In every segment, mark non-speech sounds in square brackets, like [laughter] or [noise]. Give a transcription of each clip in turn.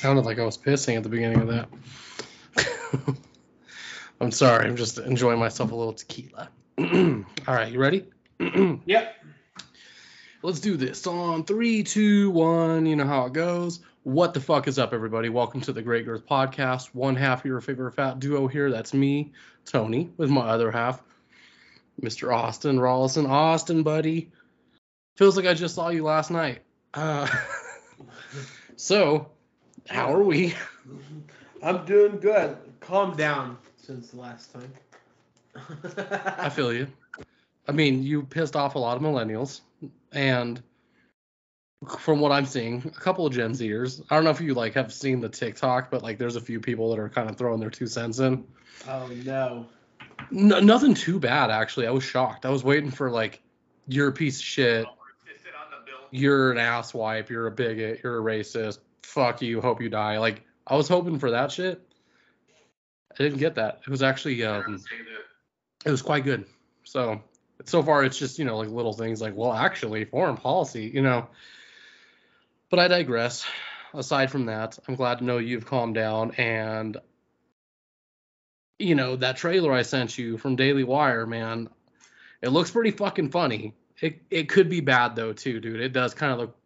sounded like I was pissing at the beginning of that. [laughs] I'm sorry. I'm just enjoying myself a little tequila. [clears throat] All right, you ready? [clears throat] Yep. Let's do this on three, two, one. You know how it goes. What the fuck is up, everybody? Welcome to the Great Girth Podcast. One half of your favorite fat duo here. That's me, Tony, with my other half, Mr. Austin Rawlison. Austin, buddy. Feels like I just saw you last night. Uh, [laughs] so, how are we? [laughs] I'm doing good. Calm down since the last time. I feel you. I mean, you pissed off a lot of millennials, and from what I'm seeing, a couple of Gen Zers. I don't know if you like have seen the TikTok, but like, there's a few people that are kind of throwing their two cents in. oh no. No, nothing too bad actually. I was shocked. I was waiting for like, you're a piece of shit. You're an asswipe. You're a bigot. You're a racist. Fuck you. Hope you die. Like, I was hoping for that shit. I didn't get that. It was actually um, it was quite good. So so far it's just you know like little things like well actually foreign policy you know. But I digress. Aside from that, I'm glad to know you've calmed down and you know that trailer I sent you from Daily Wire, man. It looks pretty fucking funny. It it could be bad though too, dude. It does kind of look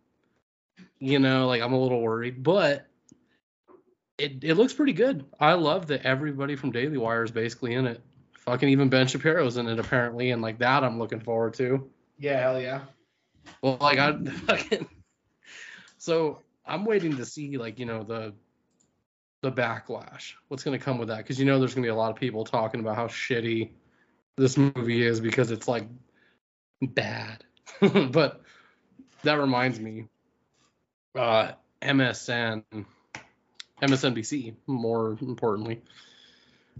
you know like I'm a little worried, but it it looks pretty good. I love that everybody from Daily Wire is basically in it. Fucking even Ben Shapiro's in it apparently, and like that I'm looking forward to. Yeah, hell yeah. Well, like I [laughs] fucking so I'm waiting to see like you know the the backlash. What's gonna come with that? Because you know there's gonna be a lot of people talking about how shitty this movie is because it's like bad. [laughs] but that reminds me, uh, MSN, MSNBC, more importantly,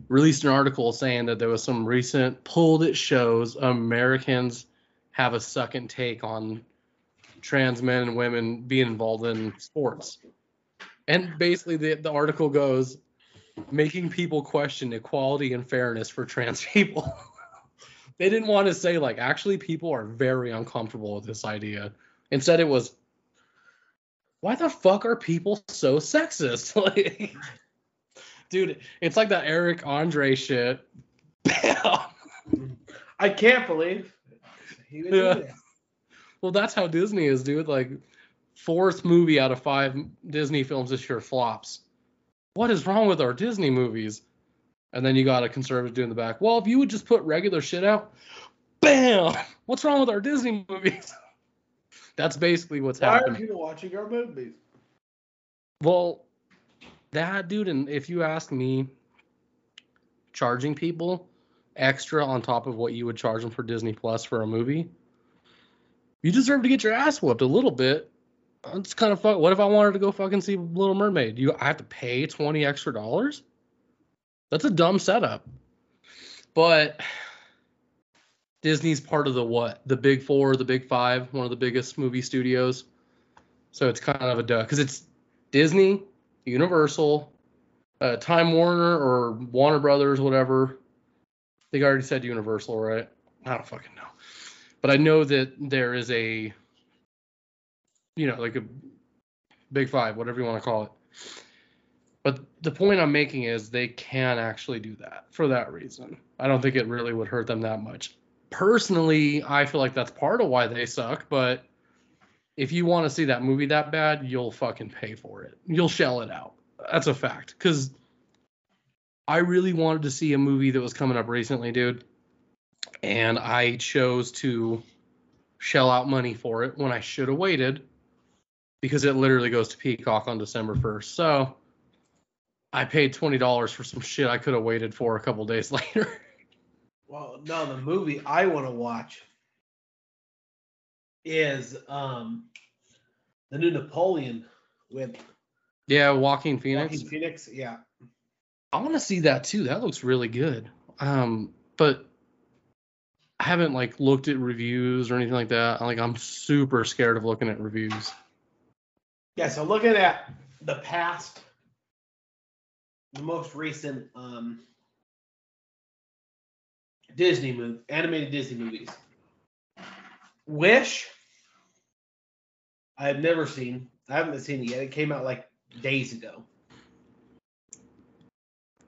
released an article saying that there was some recent poll that shows Americans have a second take on trans men and women being involved in sports. And basically, the, the article goes making people question equality and fairness for trans [laughs] people. they didn't want to say, like, actually, people are very uncomfortable with this idea. Instead, it was, why the fuck are people so sexist? [laughs] like, dude, it's like that Eric Andre shit. Bam. [laughs] I can't believe Yeah. do that. Well, that's how Disney is, dude. Like, fourth movie out of five Disney films this year flops. What is wrong with our Disney movies? And then you got a conservative doing the back. Well, if you would just put regular shit out, bam! [laughs] What's wrong with our Disney movies? That's basically what's happening. Why are people watching our movies? Well, that dude, and if you ask me, charging people extra on top of what you would charge them for Disney Plus for a movie, you deserve to get your ass whooped a little bit. It's kind of fun. What if I wanted to go fucking see Little Mermaid? You, I have to pay twenty extra dollars. That's a dumb setup. But Disney's part of the what? The Big Four, the Big Five, one of the biggest movie studios. So it's kind of a duh because it's Disney, Universal, uh, Time Warner or Warner Brothers, whatever. I think I already said Universal, right? I don't fucking know. But I know that there is a, you know, like a big five, whatever you want to call it. But the point I'm making is they can actually do that for that reason. I don't think it really would hurt them that much. Personally, I feel like that's part of why they suck, but if you want to see that movie that bad, you'll fucking pay for it. You'll shell it out. That's a fact. Because I really wanted to see a movie that was coming up recently, dude. And I chose to shell out money for it when I should have waited because it literally goes to Peacock on December 1st. So I paid $20 for some shit I could have waited for a couple days [laughs] later. Well, no, the movie I want to watch is um the new Napoleon with yeah, Walking Phoenix. Joaquin Phoenix. Yeah. I want to see that too. That looks really good. Um, but I haven't like looked at reviews or anything like that. Like I'm super scared of looking at reviews. Yeah, so looking at the past, the most recent um, Disney movie, animated Disney movies. Wish, I have never seen. I haven't seen it yet. It came out like days ago.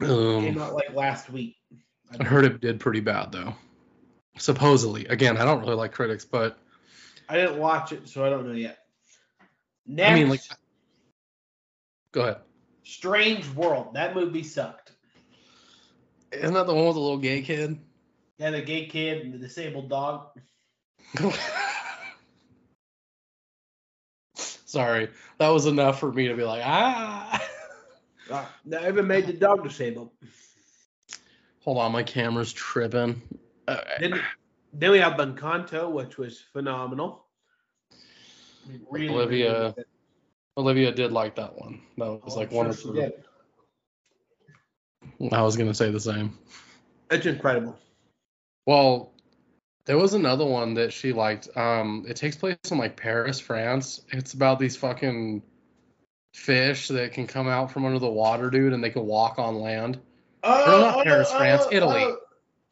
Came Um, out like last week. I heard it did pretty bad though. Supposedly, again, I don't really like critics, but I didn't watch it, so I don't know yet. Next, I mean, like, go ahead. Strange World. That movie sucked. Isn't that the one with the little gay kid? Yeah, the gay kid and the disabled dog. [laughs] Sorry, that was enough for me to be like, ah. Uh, they even made the dog disabled. Hold on, my camera's tripping. Uh, Then, then we have Encanto, which was phenomenal. Really, Olivia- really. Olivia did like that one. That was Oh, like I'm one sure of she her. did. I was gonna say the same. It's incredible. Well, there was another one that she liked. Um, it takes place in like Paris, France. It's about these fucking fish that can come out from under the water, dude, and they can walk on land. Oh, not Paris, France, Italy.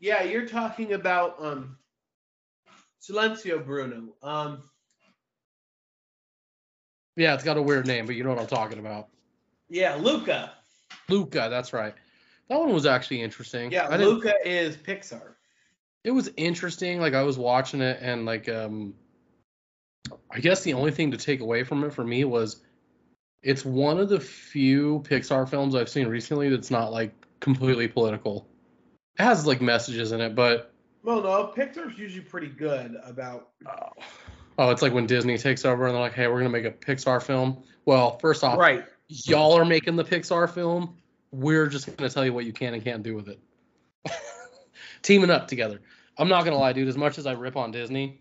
Yeah, you're talking about um, Silenzio Bruno. Um, Yeah, it's got a weird name, but you know what I'm talking about. yeah, Luca. Luca, that's right. That one was actually interesting. Yeah, Luca is Pixar. It was interesting. Like I was watching it, and like um, I guess the only thing to take away from it for me was it's one of the few Pixar films I've seen recently that's not like completely political. It has like messages in it, but Well, no, Pixar's usually pretty good about. oh, oh, it's like when Disney takes over and they're like, "Hey, we're gonna make a Pixar film." Well, first off, Right. y'all are making the Pixar film. We're just gonna tell you what you can and can't do with it. [laughs] Teaming up together. I'm not gonna lie, dude. As much as I rip on Disney,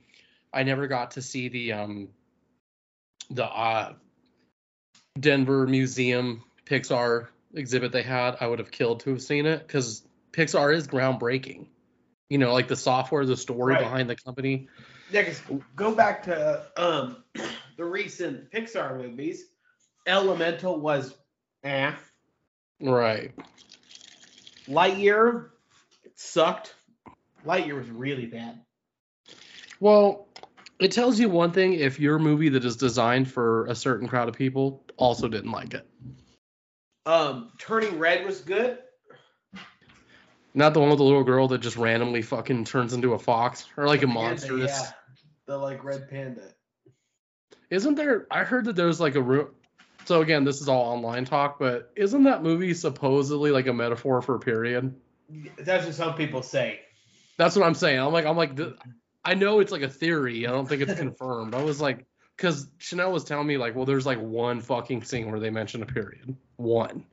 I never got to see the um the uh Denver Museum Pixar exhibit they had. I would have killed to have seen it because Pixar is groundbreaking. You know, like the software, the story Right. behind the company. Yeah, 'cause go back to um, [clears throat] the recent Pixar movies. Elemental was eh. Right. Lightyear it sucked. Lightyear was really bad. Well, it tells you one thing if your movie that is designed for a certain crowd of people also didn't like it. Um, Turning Red was good. Not the one with the little girl that just randomly fucking turns into a fox or like a Panda, monster. yeah, the like red panda. Isn't there? I heard that there's like a room. So again, this is all online talk, but isn't that movie supposedly like a metaphor for a period? That's what some people say. That's what I'm saying. I'm like, I'm like, I know it's like a theory. I don't think it's confirmed. I was like, because Chanel was telling me like, well, there's like one fucking scene where they mention a period, one,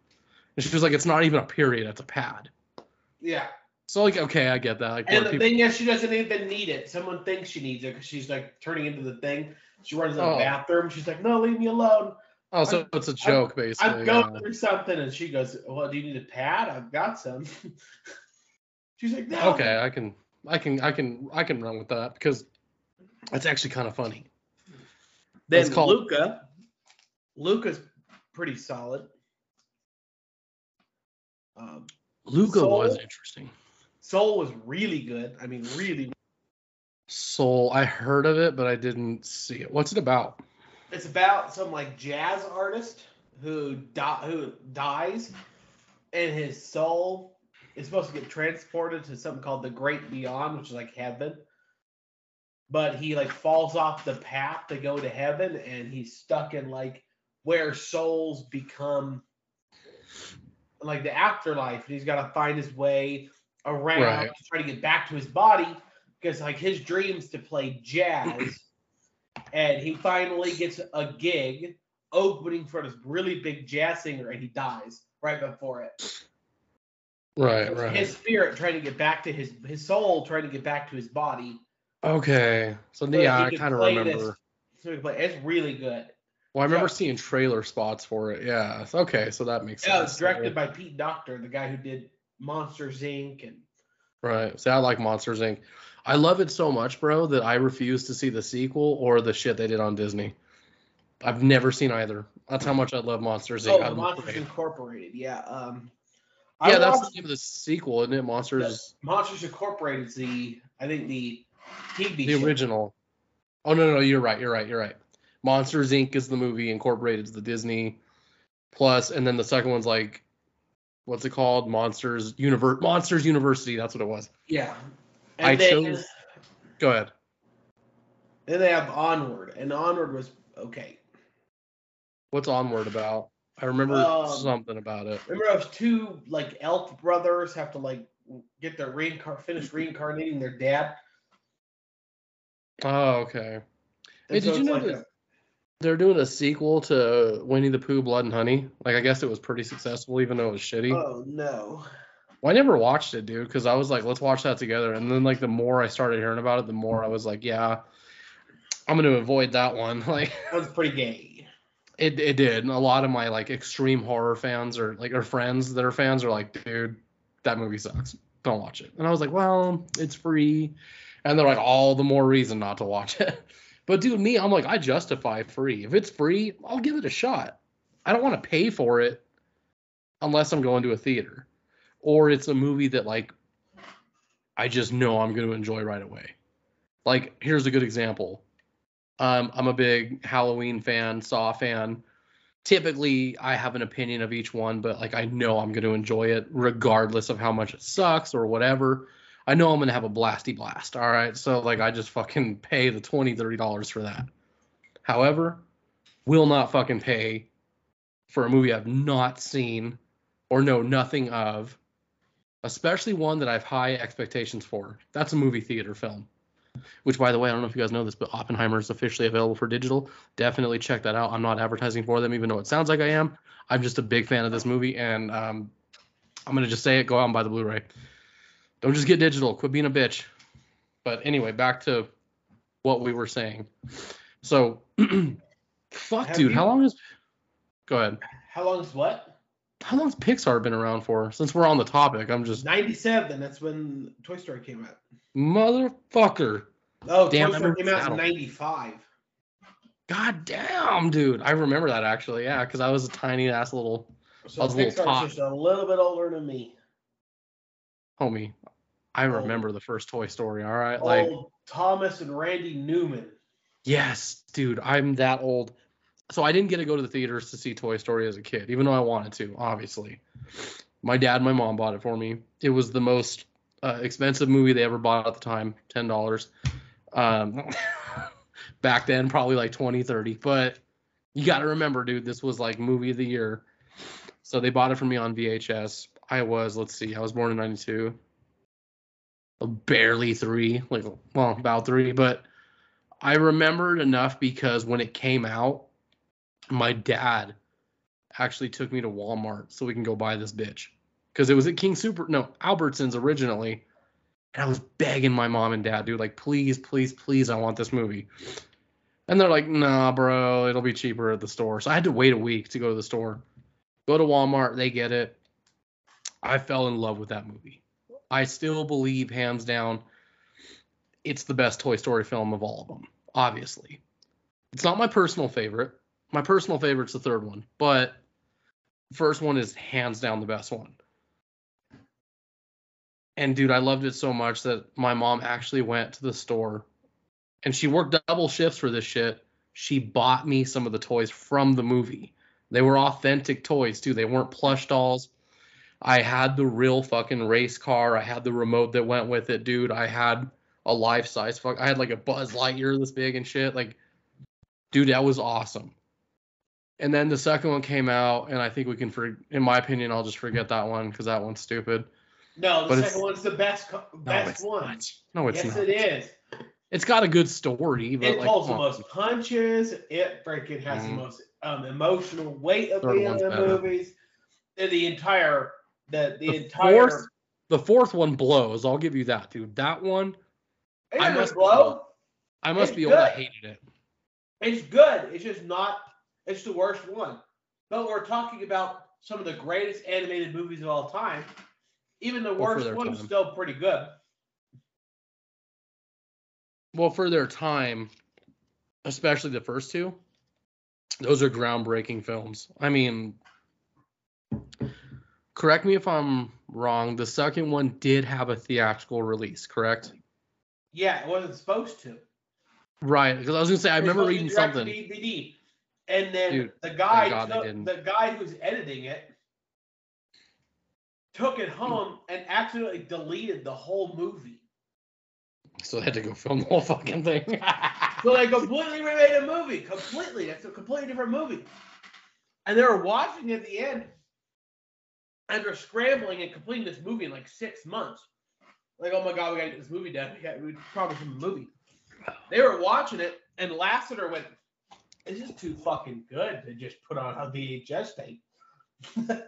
and she was like, it's not even a period, it's a pad. Yeah. So like, okay, I get that. Like, And the people, thing is, she doesn't even need it. Someone thinks she needs it because she's like turning into the thing. She runs to the Oh. bathroom. She's like, "No, leave me alone. oh, so it's a joke basically. I'm going yeah. through something." And she goes, "Well, do you need a pad? I've got some." [laughs] she's like, "No." Okay, I can, I can, I can, I can run with that because that's actually kind of funny. Then called- Luca. Luca's pretty solid. Um, Luca was interesting. Soul was really good. I mean, really. Soul, I heard of it, but I didn't see it. What's it about? It's about some like jazz artist who di- who dies, and his soul is supposed to get transported to something called the Great Beyond, which is like heaven. But he like falls off the path to go to heaven, and he's stuck in like where souls become like the afterlife, and he's got to find his way around Right. to try to get back to his body because like his dreams to play jazz [clears throat] and he finally gets a gig opening for this really big jazz singer and he dies right before it Right, right. his spirit trying to get back to his his soul trying to get back to his body Okay, so so yeah, I kind of remember. this- so it's really good Well, I remember Yeah. seeing trailer spots for it. Yeah. Okay, so that makes yeah sense. it's directed by Pete Docter the guy who did monsters inc and Right. See, I like Monsters Inc. I love it so much, bro, that I refuse to see the sequel or the shit they did on Disney. I've never seen either. That's how much I love Monsters Inc. oh monsters incorporated yeah um Yeah, I that's watched- the name of the sequel, isn't it? Monsters, monsters incorporated is the i think the tv the show. original. Oh no, no, no, you're right. You're right. You're right. Monsters Inc. is the movie. Incorporated is the Disney. plus, and then the second one's like, what's it called? Monsters Universe, Monsters University. That's what it was. Yeah. I then, chose- Go ahead. then they have Onward, and Onward was okay. What's Onward about? I remember Um, something about it. Remember, those two like elf brothers have to like get their reincar finish reincarnating their dad. Oh, okay. And Hey, did you know like a- They're doing a sequel to Winnie the Pooh, Blood and Honey. Like, I guess it was pretty successful, even though it was shitty. oh no. Well, I never watched it, dude, because I was like, let's watch that together. And then, like, the more I started hearing about it, the more I was like, yeah, I'm going to avoid that one. [laughs] Like, That was pretty gay. It, it did. And a lot of my, like, extreme horror fans or, like, or friends that are fans are like, dude, that movie sucks. Don't watch it. And I was like, well, it's free. And they're like, all the more reason not to watch it. [laughs] But, dude, me, I'm like, I justify free. If it's free, I'll give it a shot. I don't want to pay for it unless I'm going to a theater or it's a movie that like I just know I'm going to enjoy right away. Like here's a good example. Um, I'm a big Halloween fan, Saw fan. Typically, I have an opinion of each one, but like I know I'm going to enjoy it regardless of how much it sucks or whatever. I know I'm going to have a blasty blast. All right, so like I just fucking pay the 20 30 dollars for that. However, will not fucking pay for a movie I've not seen or know nothing of especially one that I have high expectations for. That's a movie theater film. Which, by the way, I don't know if you guys know this, but Oppenheimer is officially available for digital. Definitely check that out. I'm not advertising for them, even though it sounds like I am. I'm just a big fan of this movie, and um, I'm gonna just say it. Go out and buy the Blu-ray. Don't just get digital. Quit being a bitch. But anyway, back to what we were saying. So, [clears throat] fuck, Have dude. you- How long has? Go ahead. How long is what? How long's Pixar been around for? Since we're on the topic, I'm just Ninety seven. That's when Toy Story came out. Motherfucker. Oh, Damn, Toy came out in ninety five. God damn, dude. I remember that actually. Yeah, because I was a tiny ass little So I was a little tot. just a little bit older than me. homie. I Oh. remember the first Toy Story. All right, like Old Thomas and Randy Newman. yes, dude. I'm that old. So I didn't get to go to the theaters to see Toy Story as a kid, even though I wanted to. Obviously, my dad, and my mom bought it for me. It was the most uh, expensive movie they ever bought at the time, ten dollars. Um, [laughs] back then, probably like 20, 30. But you got to remember, dude, this was like movie of the year. So they bought it for me on VHS. I was, let's see, I was born in 92. Barely three, like, well, about three. But I remembered enough because when it came out, my dad actually took me to Walmart so we can go buy this bitch. Because it was at King Soopers, no, Albertsons originally. And I was begging my mom and dad, dude, like, please, please, please, I want this movie. And they're like, nah, bro, it'll be cheaper at the store. So I had to wait a week to go to the store. Go to Walmart, they get it. I fell in love with that movie. I still believe, hands down, it's the best Toy Story film of all of them, obviously. It's not my personal favorite. My personal favorite's the third one, but first one is hands down the best one. And dude, I loved it so much that my mom actually went to the store and she worked double shifts for this shit. She bought me some of the toys from the movie. They were authentic toys too. They weren't plush dolls. I had the real fucking race car. I had the remote that went with it, dude. I had a life size fuck. I had like a Buzz Lightyear this big and shit. Like, dude, that was awesome. And then the second one came out, and I think we can, for in my opinion, I'll just forget that one because that one's stupid. No, the But second one's the best No, best it's one. not. No, it's yes, not. it is. It's got a good story, but It like, pulls the most punches. It freaking has Mhm. the most um, emotional weight of Third the one's other better. movies. The, the entire the the, The entire fourth- the fourth one blows. I'll give you that, dude. That one, it I must- blow. I must It's be old. I good. hated it. It's good. It's just not. It's the worst one. But we're talking about some of the greatest animated movies of all time. Even the Well, worst one's time. still pretty good. Well, for their time, especially the first two, those are groundbreaking films. I mean, correct me if I'm wrong. The second one did have a theatrical release, correct? Yeah, it wasn't supposed to. Right, because I was gonna say I It remember reading something. DVD. And then Dude, the guy, took, the guy who's editing it, took it home and accidentally deleted the whole movie. So they had to go film the whole fucking thing. [laughs] So they completely remade a movie. Completely. That's a completely different movie. And they were watching at the end. And they're scrambling and completing this movie in like six months. Like, oh my god, we gotta get this movie done. We got we probably from a movie. They were watching it, and Lasseter went, This is too fucking good to just put on a VHS tape. [laughs]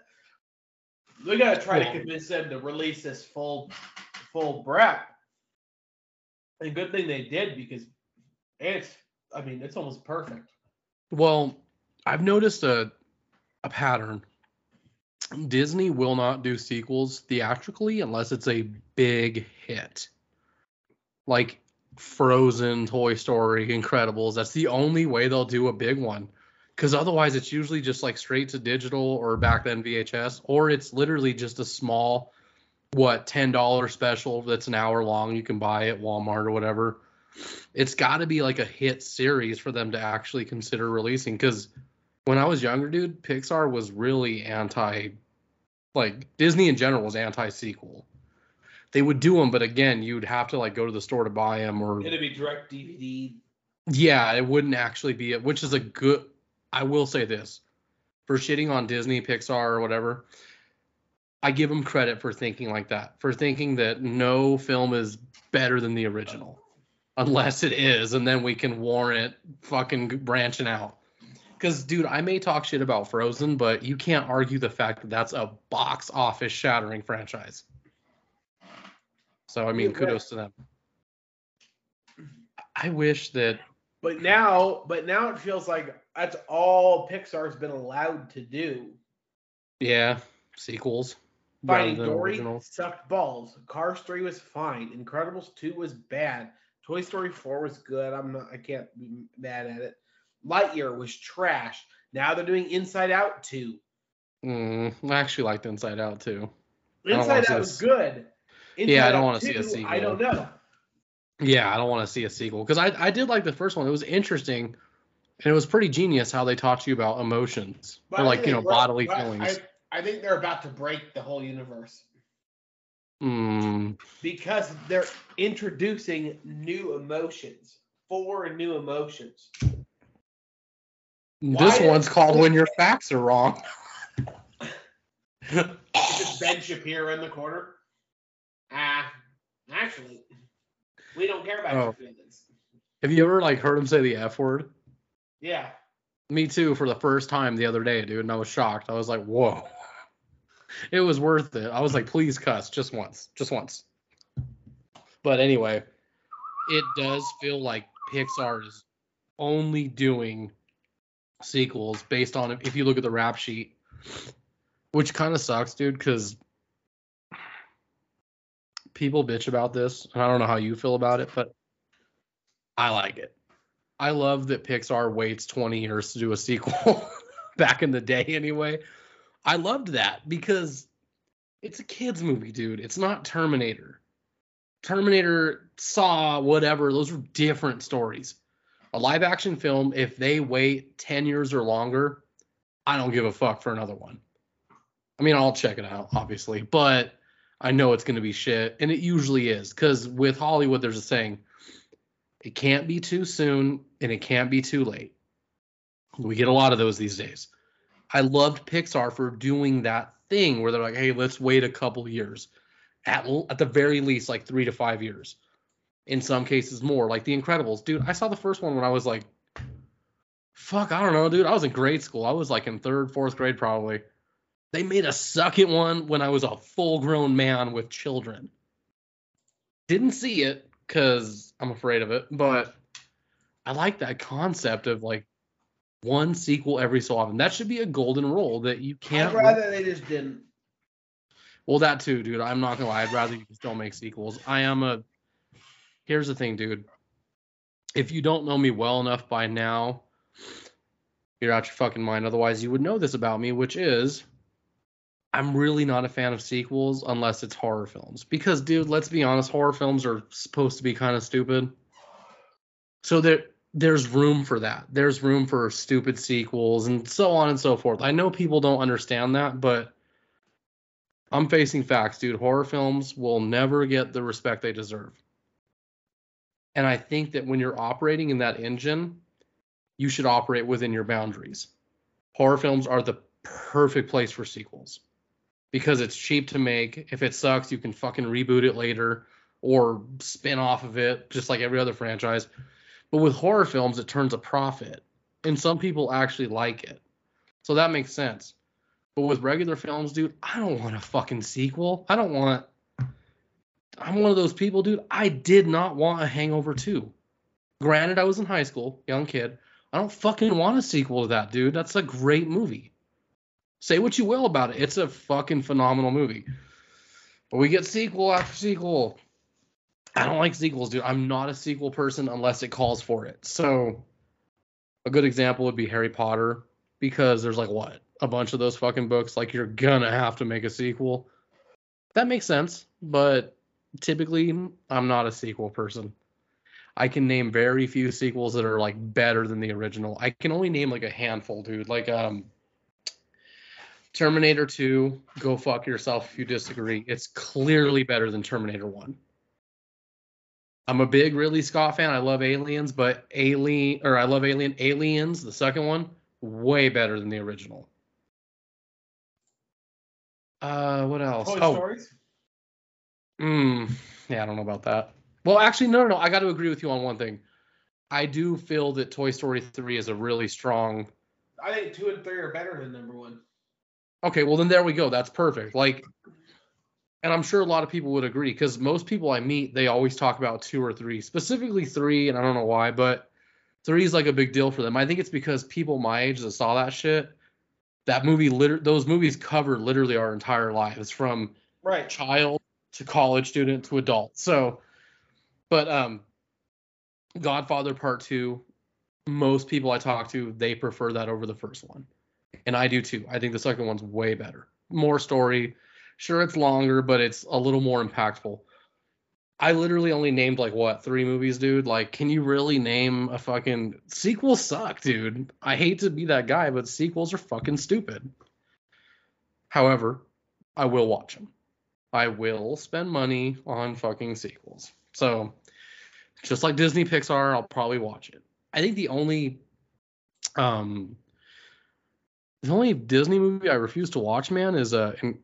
we gotta try to convince them to release this full full breath. And good thing they did because it's I mean, it's almost perfect. Well, I've noticed a a pattern. Disney will not do sequels theatrically unless it's a big hit. Like Frozen, Toy Story, Incredibles. That's the only way they'll do a big one. Cuz otherwise it's usually just like straight to digital or back then VHS or it's literally just a small what $10 special that's an hour long you can buy at Walmart or whatever. It's got to be like a hit series for them to actually consider releasing cuz when I was younger, dude, Pixar was really anti, like Disney in general was anti sequel. They would do them, but again, you'd have to like go to the store to buy them, or It'd be direct DVD. yeah, it wouldn't actually be it. Which is a good. I will say this, for shitting on Disney, Pixar, or whatever, I give them credit for thinking like that, for thinking that no film is better than the original, unless it is, and then we can warrant fucking branching out. Because, dude, I may talk shit about Frozen, but you can't argue the fact that that's a box office shattering franchise. So, I mean, kudos to them. I wish that, But now, but now it feels like that's all Pixar's been allowed to do. yeah, sequels. Finding Dory originals. sucked balls. Cars 3 was fine. Incredibles 2 was bad. Toy Story 4 was good. I'm not I can't be mad at it. Lightyear was trash. Now they're doing Inside Out 2. Mm, I actually liked Inside Out too. Inside Out was good. Yeah, I don't wanna see a sequel. I don't know. Yeah, I don't want to see a sequel because I I did like the first one. It was interesting, and it was pretty genius how they taught you about emotions But or like you know bodily feelings. I, I think they're about to break the whole universe Mm, because they're introducing new emotions. Four new emotions. this Why- one's called "When Your Facts Are Wrong." [laughs] Is it Ben Shapiro in the corner? Ah, actually, we don't care about Oh. your feelings. Have you ever like heard him say the F word? Yeah. Me too, for the first time the other day, dude, and I was shocked. I was like, "Whoa!" It was worth it. I was like, "Please cuss just once, just once." But anyway, it does feel like Pixar is only doing sequels based on if you look at the rap sheet, which kind of sucks, dude, because people bitch about this. and I don't know how you feel about it, but I like it. I love that Pixar waits 20 years to do a sequel [laughs] back in the day anyway. I loved that because it's a kids movie, dude. It's not Terminator. Terminator, Saw, whatever, those are different stories. A live action film, if they wait 10 years or longer, I don't give a fuck for another one. I mean, I'll check it out, obviously, but I know it's going to be shit. And it usually is because with Hollywood, there's a saying it can't be too soon and it can't be too late. We get a lot of those these days. I loved Pixar for doing that thing where they're like, hey, let's wait a couple years. At, at the very least, like three to five years. In some cases, more. Like The Incredibles. Dude, I saw the first one when I was like, fuck, I don't know, dude. I was in grade school. I was like in third, fourth grade probably. They made a second one when I was a full grown man with children. Didn't see it because I'm afraid of it, but I like that concept of like one sequel every so often. That should be a golden rule that you can't. I'd rather they just didn't. Well, that too, dude. I'm not gonna lie. I'd rather you just don't make sequels. I am a. Here's the thing, dude. If you don't know me well enough by now, you're out your fucking mind. Otherwise, you would know this about me, which is I'm really not a fan of sequels unless it's horror films. Because, dude, let's be honest, horror films are supposed to be kind of stupid. So that there's room for that. There's room for stupid sequels and so on and so forth. I know people don't understand that, but I'm facing facts, dude. Horror films will never get the respect they deserve. And I think that when you're operating in that engine, you should operate within your boundaries. Horror films are the perfect place for sequels because it's cheap to make. If it sucks, you can fucking reboot it later or spin off of it, just like every other franchise. But with horror films, it turns a profit, and some people actually like it. So that makes sense. But with regular films, dude, I don't want a fucking sequel. I don't want. I'm one of those people, dude. I did not want a Hangover 2. Granted, I was in high school, young kid. I don't fucking want a sequel to that, dude. That's a great movie. Say what you will about it. It's a fucking phenomenal movie. But we get sequel after sequel. I don't like sequels, dude. I'm not a sequel person unless it calls for it. So a good example would be Harry Potter because there's like what a bunch of those fucking books. Like you're gonna have to make a sequel. That makes sense, but typically I'm not a sequel person. I can name very few sequels that are like better than the original. I can only name like a handful, dude. Like um Terminator 2, go fuck yourself if you disagree. It's clearly better than Terminator 1. I'm a big Ridley Scott fan. I love Aliens, but Alien or I love Alien Aliens, the second one, way better than the original. Uh, what else? Toy oh, Stories. Mm, yeah, I don't know about that. Well, actually, no, no, no. I got to agree with you on one thing. I do feel that Toy Story 3 is a really strong. I think two and three are better than number one. Okay, well then there we go. That's perfect. Like, and I'm sure a lot of people would agree because most people I meet they always talk about two or three, specifically three, and I don't know why, but three is like a big deal for them. I think it's because people my age that saw that shit, that movie, liter- those movies covered literally our entire lives from Right. child to college student to adult. So, but um, Godfather Part Two, most people I talk to they prefer that over the first one, and I do too. I think the second one's way better, more story. Sure, it's longer, but it's a little more impactful. I literally only named like what three movies, dude. Like, can you really name a fucking sequels? Suck, dude. I hate to be that guy, but sequels are fucking stupid. However, I will watch them. I will spend money on fucking sequels. So, just like Disney Pixar, I'll probably watch it. I think the only um the only Disney movie I refuse to watch, man, is uh in,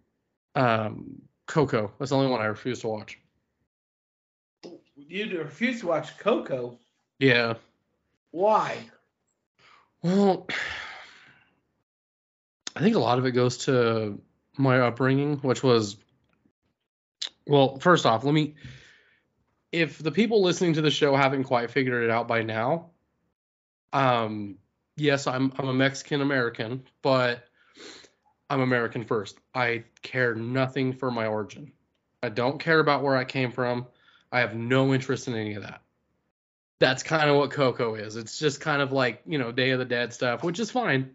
um Coco. That's the only one I refuse to watch. You refuse to watch Coco. Yeah. Why? Well, I think a lot of it goes to my upbringing, which was well, first off, let me if the people listening to the show haven't quite figured it out by now, um yes, I'm I'm a Mexican American, but I'm American first. I care nothing for my origin. I don't care about where I came from. I have no interest in any of that. That's kind of what Coco is. It's just kind of like, you know, Day of the Dead stuff, which is fine.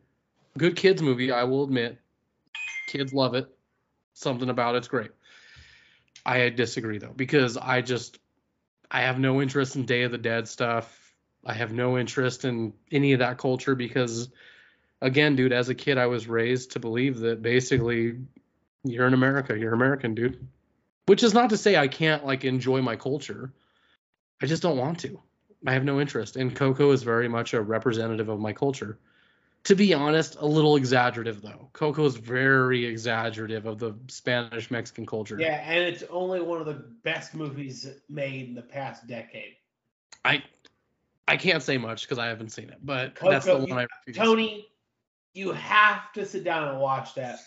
Good kids movie, I will admit. Kids love it. Something about it's great. I disagree though because I just I have no interest in Day of the Dead stuff. I have no interest in any of that culture because again, dude, as a kid I was raised to believe that basically you're in America, you're American, dude. Which is not to say I can't like enjoy my culture. I just don't want to. I have no interest. And Coco is very much a representative of my culture. To be honest, a little exaggerative though. Coco is very exaggerative of the Spanish Mexican culture. Yeah, and it's only one of the best movies made in the past decade. I I can't say much because I haven't seen it, but that's the Coco, one I refuse. Tony, you have to sit down and watch that.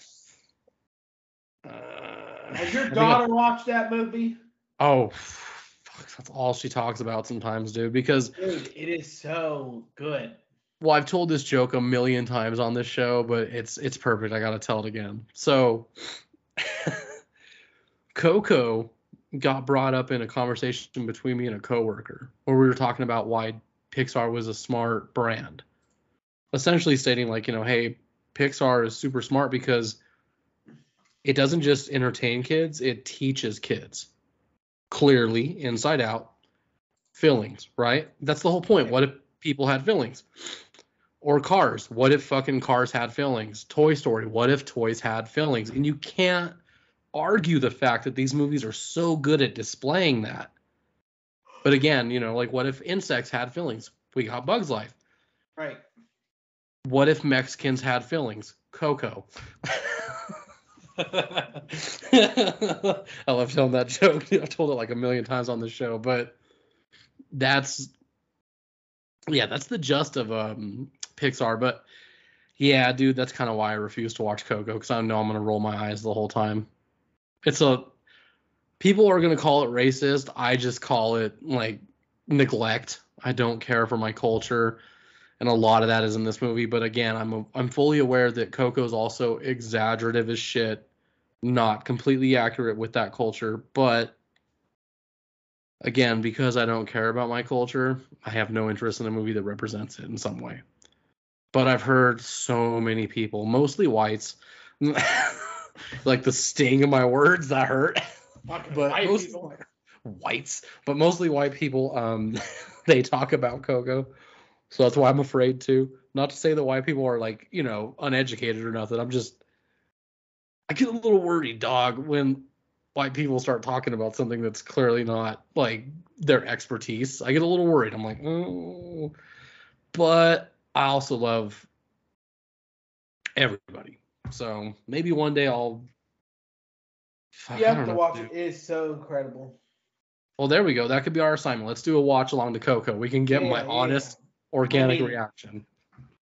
Uh, Has your daughter watched that movie? Oh, fuck, that's all she talks about sometimes, dude. Because Dude, it is so good. well, I've told this joke a million times on this show, but it's it's perfect. I gotta tell it again. So, [laughs] Coco got brought up in a conversation between me and a coworker where we were talking about why Pixar was a smart brand. Essentially stating like, you know, hey, Pixar is super smart because it doesn't just entertain kids, it teaches kids clearly inside out feelings, right? That's the whole point. What if people had feelings? Or Cars. What if fucking Cars had feelings? Toy Story. What if toys had feelings? And you can't argue the fact that these movies are so good at displaying that. But again, you know, like what if insects had feelings? We got Bugs Life. Right. What if Mexicans had feelings? Coco. [laughs] I love telling that joke. [laughs] I've told it like a million times on the show, but that's yeah, that's the gist of um Pixar. But yeah, dude, that's kind of why I refuse to watch Coco because I know I'm gonna roll my eyes the whole time. It's a people are gonna call it racist. I just call it like neglect. I don't care for my culture, and a lot of that is in this movie. But again, I'm a, I'm fully aware that Coco is also exaggerative as shit, not completely accurate with that culture. But again, because I don't care about my culture, I have no interest in a movie that represents it in some way. But I've heard so many people, mostly whites, [laughs] like the sting of my words that hurt. [laughs] But white most people. whites, but mostly white people, um, [laughs] they talk about Coco. So that's why I'm afraid to. Not to say that white people are like, you know, uneducated or nothing. I'm just, I get a little worried, dog, when white people start talking about something that's clearly not like their expertise. I get a little worried. I'm like, oh, but I also love everybody. So maybe one day I'll. Fuck, You have to watch it. It is so incredible. Well, there we go. That could be our assignment. Let's do a watch along to Coco. We can get my Yeah, yeah. honest, organic I mean- reaction.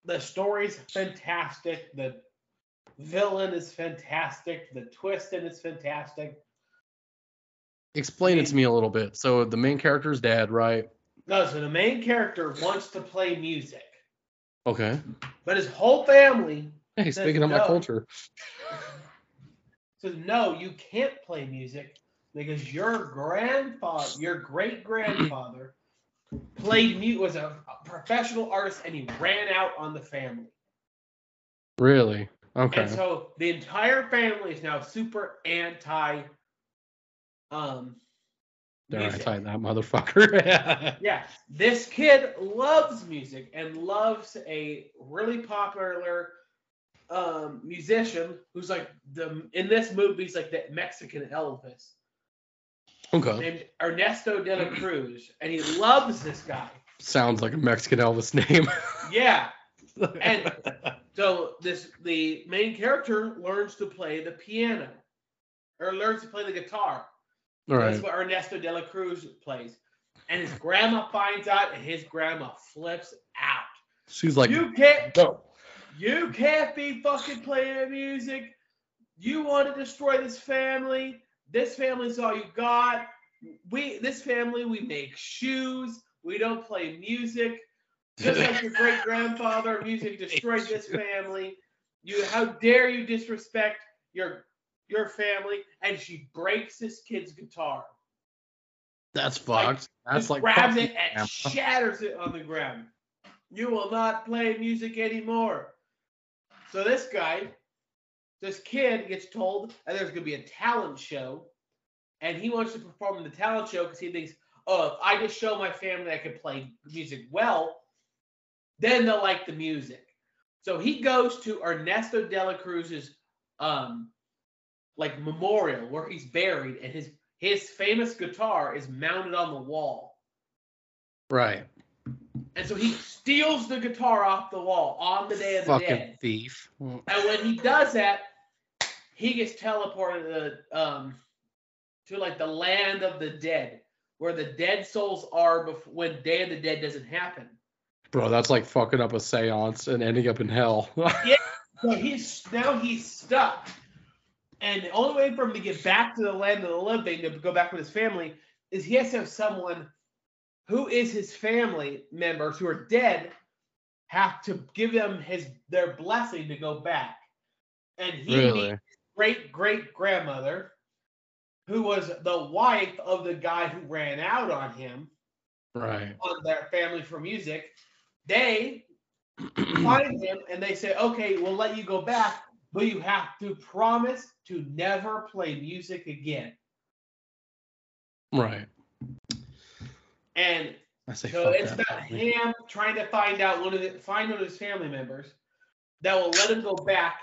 The story's fantastic. The villain is fantastic. The twist in it's fantastic. Explain it mean- to me a little bit. So the main character's dad, right? No, so the main character wants to play music, Okay. but his whole family Hey, speaking of my culture. [laughs] says, "No, you can't play music because your grandfather, your great grandfather, played mute was a, professional artist, and he ran out on the family. Really? Okay. And so the entire family is now super anti. Um, There, I music. tied that motherfucker. [laughs] yeah, this kid loves music and loves a really popular um, musician who's like the in this movie he's like the Mexican Elvis okay. named Ernesto de la Cruz, and he loves this guy. Sounds like a Mexican Elvis name. [laughs] Yeah, And- [laughs] so this the main character learns to play the piano or learns to play the guitar. All That's what Ernesto de la Cruz plays. And his grandma finds out, and his grandma flips out. She's like, you can't, no. You can't be fucking playing music. You want to destroy this family. This family's all you got. We, this family, we make shoes. We don't play music. Just like your great grandfather, music destroyed this family. You, how dare you disrespect your your family? And she breaks this kid's guitar. That's Like, fucked. That's Just like grabs it and Grandma. shatters it on the ground. You will not play music anymore. So this guy, this kid gets told that there's gonna be a talent show, and he wants to perform in the talent show because he thinks, oh, if I just show my family I can play music well, then they'll like the music. So he goes to Ernesto de la Cruz's um like memorial where he's buried, and his his famous guitar is mounted on the wall. Right. And so he steals the guitar off the wall on the day of the Fucking dead. thief. And when he does that, he gets teleported to um to like the land of the dead, where the dead souls are bef- when Day of the Dead doesn't happen. Bro, that's like fucking up a seance and ending up in hell. [laughs] yeah, So he's now he's stuck. And the only way for him to get back to the land of the living to go back with his family is he has to have someone who is his family members who are dead have to give them his their blessing to go back. And he really? great great grandmother, who was the wife of the guy who ran out on him Right. on their family for music. They [clears throat] find him and they say, okay, we'll let you go back, but you have to promise to never play music again. right. And I say So it's that about family. him trying to find out one of the find one of his family members that will let him go back,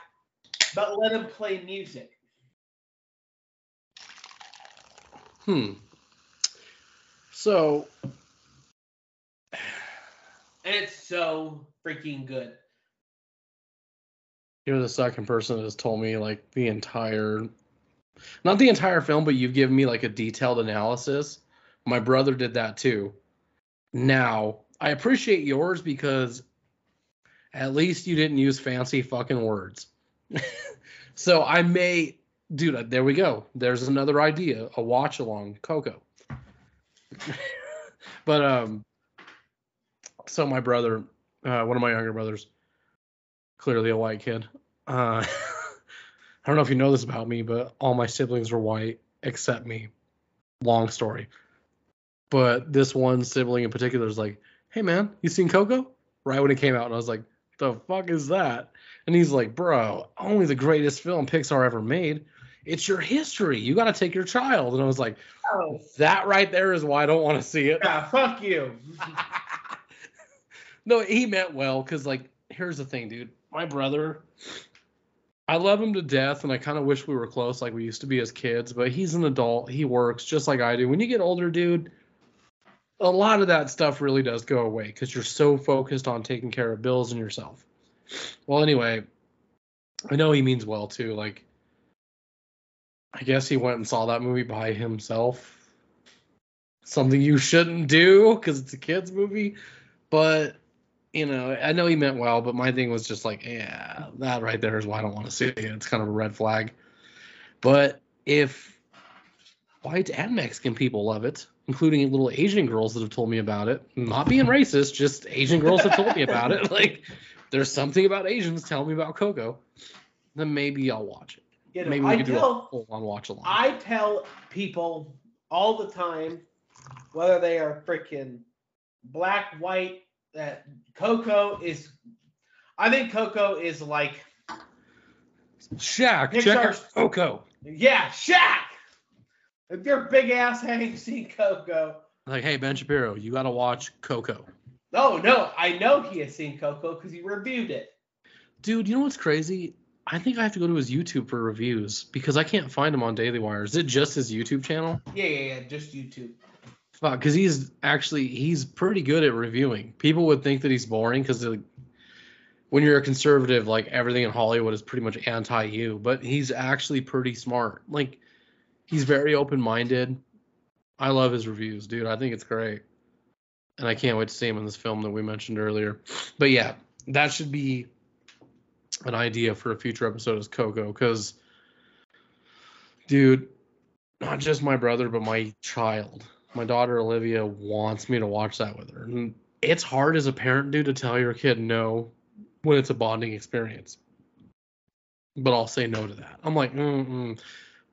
but let him play music. Hmm. So And it's so freaking good. you're the second person that has told me like the entire not the entire film, but you've given me like a detailed analysis. My brother did that too. Now, I appreciate yours because at least you didn't use fancy fucking words. [laughs] so I may dude, there we go. There's another idea, a watch along Coco. [laughs] but um so my brother, uh, one of my younger brothers, clearly a white kid. Uh, [laughs] I don't know if you know this about me, but all my siblings were white except me. Long story. But this one sibling in particular is like, "Hey man, you seen Coco?" Right when it came out, and I was like, "The fuck is that?" And he's like, "Bro, only the greatest film Pixar ever made. It's your history. You got to take your child." And I was like, Oh, "That right there is why I don't want to see it." yeah, fuck you. [laughs] no, he meant well because, like, here's the thing, dude. My brother, I love him to death, and I kind of wish we were close like we used to be as kids. But he's an adult. He works just like I do. When you get older, dude, a lot of that stuff really does go away because you're so focused on taking care of bills and yourself. Well, anyway, I know he means well too. Like, I guess he went and saw that movie by himself. Something you shouldn't do because it's a kids movie. But you know, I know he meant well, but my thing was just like, yeah, that right there is why I don't want to see it. It's kind of a red flag. But if white and Mexican people love it, including little Asian girls that have told me about it, not being racist, just Asian girls have told me about it. [laughs] Like, there's something about Asians telling me about Coco, then maybe I'll watch it. You know, Maybe we I could do a tell full on watch along. I tell people all the time, whether they are freaking black, white, that Coco is. I think Coco is like, Shaq, check Pixar's- out Coco. yeah, Shaq. If your big ass ain't seen Coco, Like, hey, Ben Shapiro, you got to watch Coco. oh no, I know he has seen Coco because he reviewed it. Dude, you know what's crazy? I think I have to go to his YouTube for reviews because I can't find him on Daily Wire. Is it just his YouTube channel? Yeah, yeah, yeah, just YouTube. Fuck, because he's actually he's pretty good at reviewing. People would think that he's boring because like, when you're a conservative, like everything in Hollywood is pretty much anti you, but he's actually pretty smart. Like he's very open minded. I love his reviews, dude. I think it's great. And I can't wait to see him in this film that we mentioned earlier. But yeah, that should be an idea for a future episode is Coco, because dude, not just my brother, but my child, my daughter Olivia wants me to watch that with her. And it's hard as a parent, dude, to tell your kid no when it's a bonding experience. But I'll say no to that. I'm like, mm-mm.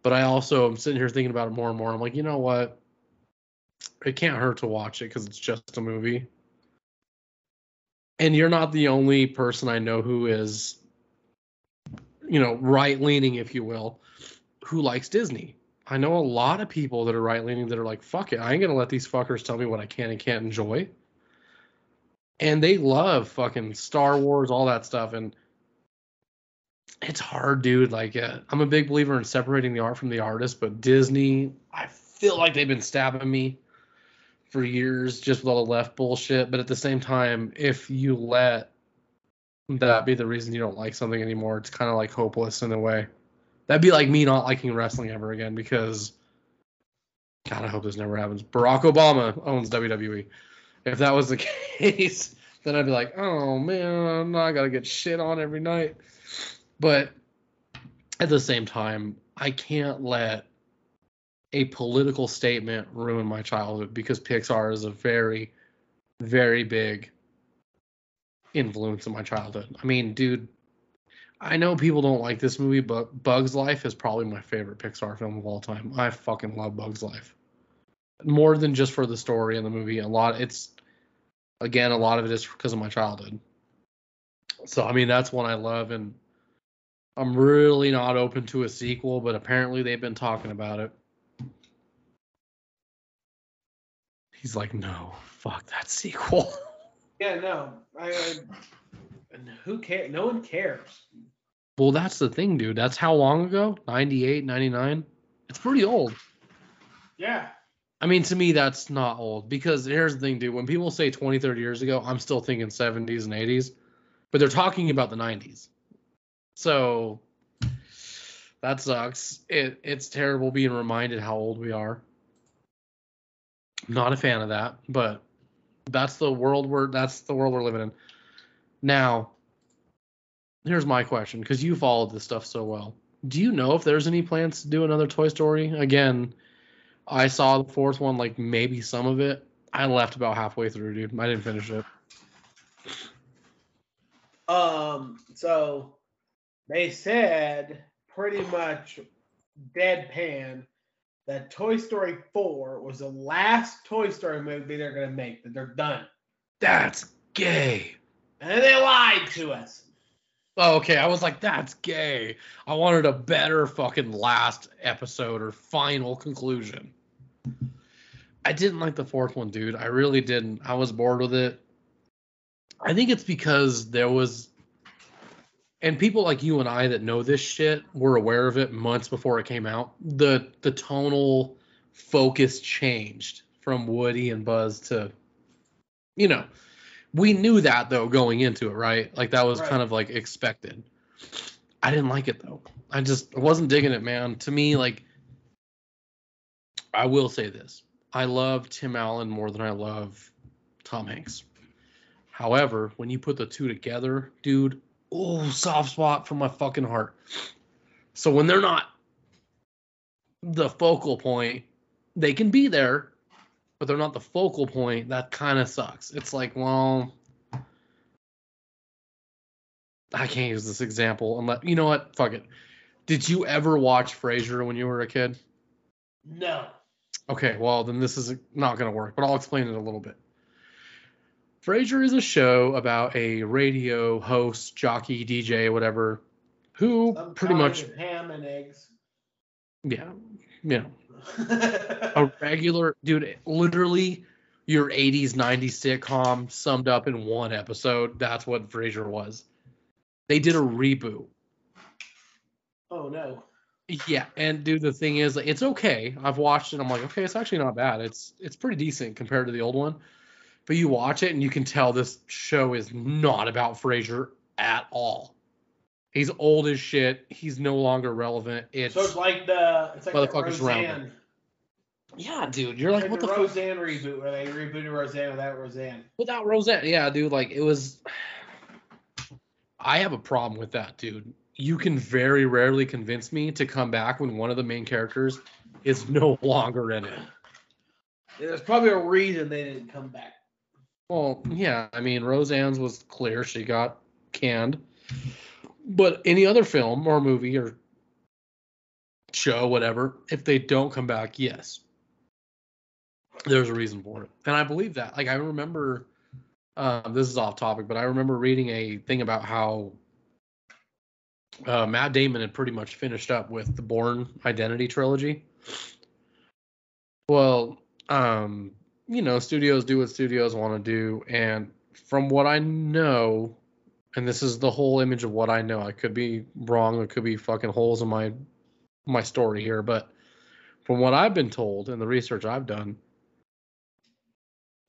But I also am sitting here thinking about it more and more. I'm like, you know what? It can't hurt to watch it because it's just a movie. And you're not the only person I know who is, you know, right leaning, if you will, who likes Disney. I know a lot of people that are right leaning that are like, fuck it, I ain't gonna let these fuckers tell me what I can and can't enjoy. And they love fucking Star Wars, all that stuff. And it's hard, dude. Like, uh, I'm a big believer in separating the art from the artist, but Disney, I feel like they've been stabbing me for years just with all the left bullshit. But at the same time, if you let that be the reason you don't like something anymore, it's kind of like hopeless in a way. That'd be like me not liking wrestling ever again because, God, I hope this never happens. Barack Obama owns WWE. If that was the [laughs] case, then I'd be like, oh man, I gotta get shit on every night. But at the same time, I can't let a political statement ruin my childhood because Pixar is a very, very big influence in my childhood. I mean, dude, I know people don't like this movie, but Bugs Life is probably my favorite Pixar film of all time. I fucking love Bugs Life. More than just for the story and the movie. A lot it's again, a lot of it is because of my childhood. So I mean that's one I love and I'm really not open to a sequel, but apparently they've been talking about it. He's like, no, fuck that sequel. [laughs] Yeah, no. I, I and who cares? No one cares. well, that's the thing, dude. That's how long ago? 98, 99? It's pretty old. Yeah. I mean, to me, that's not old because here's the thing, dude. When people say 20, 30 years ago, I'm still thinking 70s and 80s, but they're talking about the 90s. So that sucks. It it's terrible being reminded how old we are. Not a fan of that, but that's the world we're that's the world we're living in. Now, here's my question because you followed this stuff so well. Do you know if there's any plans to do another Toy Story? Again, I saw the fourth one, like maybe some of it. I left about halfway through, dude. I didn't finish it. Um. So they said pretty much deadpan that Toy Story 4 was the last Toy Story movie they're gonna make. That they're done, That's gay. and they lied to us. Oh, okay. I was like, that's gay. I wanted a better fucking last episode or final conclusion. I didn't like the fourth one, dude. I really didn't. I was bored with it. I think it's because there was and people like you and I that know this shit were aware of it months before it came out. The the tonal focus changed from Woody and Buzz to you know, we knew that though going into it, right? Like that was Right. kind of like expected. I didn't like it though. I just I wasn't digging it, man. To me, like I will say this. I love Tim Allen more than I love Tom Hanks. However, when you put the two together, dude, oh, soft spot for my fucking heart. So when they're not the focal point, they can be there, but they're not the focal point. That kind of sucks. It's like, well, I can't use this example unless you know what? Fuck it. Did you ever watch Frasier when you were a kid? No. Okay, well then this is not going to work, but I'll explain it a little bit. Frasier is a show about a radio host, jockey, DJ, whatever, who Some pretty much, ham and eggs. yeah, know, [laughs] a regular dude, literally your 80s, 90s sitcom summed up in one episode. That's what Frasier was. They did a reboot. oh no. Yeah, and dude, the thing is, it's okay. I've watched it. I'm like, okay, it's actually not bad. It's it's pretty decent compared to the old one. But you watch it and you can tell this show is not about Frasier at all. He's old as shit. He's no longer relevant. It's, So it's like the it's like the Motherfuckers around Roseanne. yeah, dude. You're like, like what the the fuck? Roseanne reboot where they rebooted Roseanne without Roseanne. Without Rosette, yeah, dude. Like it was. I have a problem with that, dude. You can very rarely convince me to come back when one of the main characters is no longer in it. There's probably a reason they didn't come back. Well, yeah, I mean, Roseanne's was clear she got canned. But any other film or movie or show, whatever, if they don't come back, yes. There's a reason for it. And I believe that. Like I remember um, this is off topic, but I remember reading a thing about how uh, Matt Damon had pretty much finished up with the Bourne Identity trilogy. Well, um, you know, studios do what studios want to do, and from what I know, and this is the whole image of what I know. I could be wrong. There could be fucking holes in my my story here, but from what I've been told and the research I've done,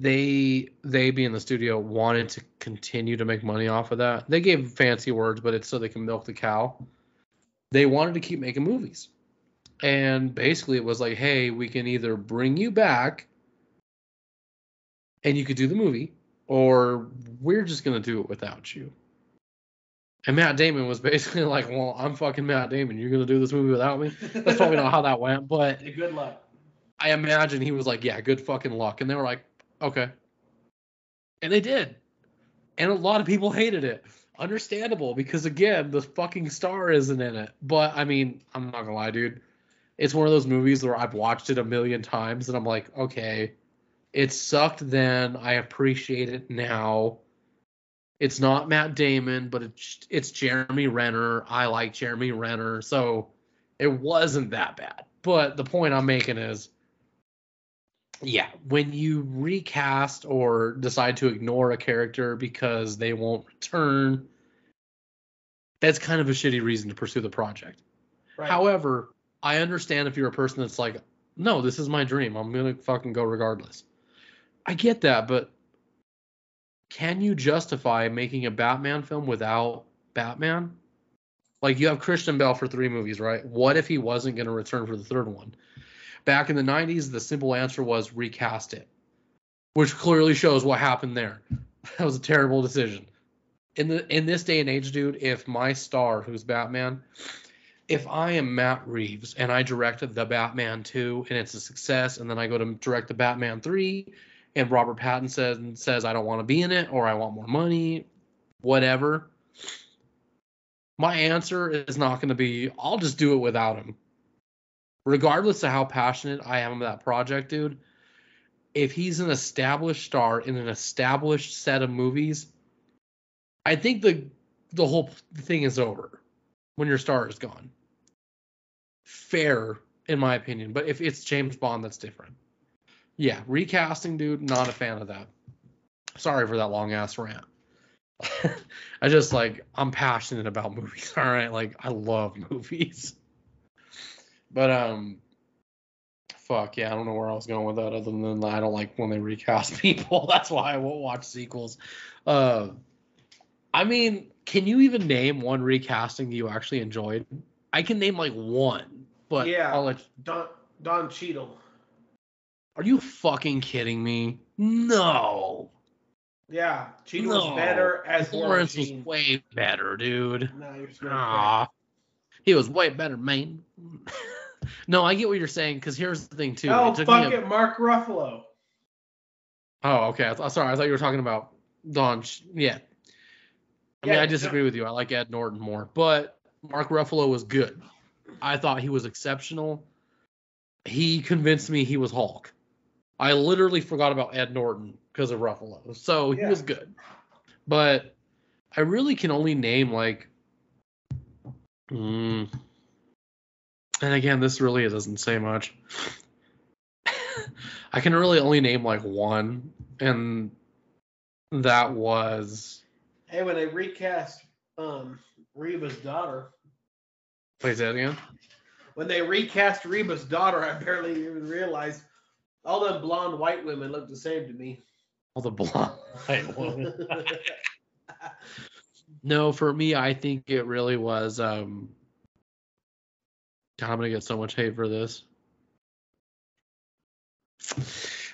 they they being the studio wanted to continue to make money off of that. They gave fancy words, but it's so they can milk the cow. They wanted to keep making movies. And basically it was like, hey, we can either bring you back and you could do the movie, or we're just gonna do it without you. And Matt Damon was basically [laughs] like, Well, I'm fucking Matt Damon. You're gonna do this movie without me? That's probably not how that went, [laughs] but Good luck. I imagine he was like, Yeah, good fucking luck. And they were like, Okay. And they did. And a lot of people hated it. Understandable, because again, the fucking star isn't in it. But I mean, I'm not gonna lie, dude. It's one of those movies where I've watched it a million times and I'm like, okay, it sucked then. I appreciate it now. It's not Matt Damon, but it's it's Jeremy Renner. I like Jeremy Renner, so it wasn't that bad. But the point I'm making is yeah, when you recast or decide to ignore a character because they won't return, that's kind of a shitty reason to pursue the project. Right. However, I understand if you're a person that's like, no, this is my dream. I'm gonna fucking go regardless. I get that, but can you justify making a Batman film without Batman? Like you have Christian Bale for three movies, right? What if he wasn't gonna return for the third one? Back in the 90s, the simple answer was recast it, which clearly shows what happened there. [laughs] That was a terrible decision. In the in this day and age, dude, if my star, who's Batman, if I am Matt Reeves and I directed the Batman 2 and it's a success, and then I go to direct the Batman 3 and Robert Pattinson says, says I don't want to be in it or I want more money, whatever, my answer is not going to be I'll just do it without him. Regardless of how passionate I am about that project, dude, if he's an established star in an established set of movies, I think the the whole thing is over when your star is gone. Fair, in my opinion. But if it's James Bond, that's different. Yeah, recasting, dude, not a fan of that. Sorry for that long ass rant. [laughs] I just like I'm passionate about [laughs] movies. All right, like I love [laughs] movies. But um, fuck yeah, I don't know where I was going with that. Other than I don't like when they recast people. That's why I won't watch sequels. Uh, I mean, can you even name one recasting you actually enjoyed? I can name like one, but yeah, I'll let Don Don Cheadle. Are you fucking kidding me? No. Yeah, Cheadle no. was better as Lawrence was way better, dude. No, you're He was way better, man. [laughs] no, I get what you're saying because here's the thing too. Oh, fuck me a- it, Mark Ruffalo. Oh, okay. I th- sorry, I thought you were talking about Don. Yeah. I mean, Yeah, I disagree with you. I like Ed Norton more, but Mark Ruffalo was good. I thought he was exceptional. He convinced me he was Hulk. I literally forgot about Ed Norton because of Ruffalo, so he Yeah. was good. But I really can only name like, mm, and again, this really doesn't say much. [laughs] I can really only name like one, and that was Hey, when they recast um Reba's daughter, Play that again. when they recast Reba's daughter, I barely even realized all them blonde white women look the same to me. All the blonde [laughs] white woman. [laughs] No, for me, I think it really was. Um, God, I'm gonna get so much hate for this.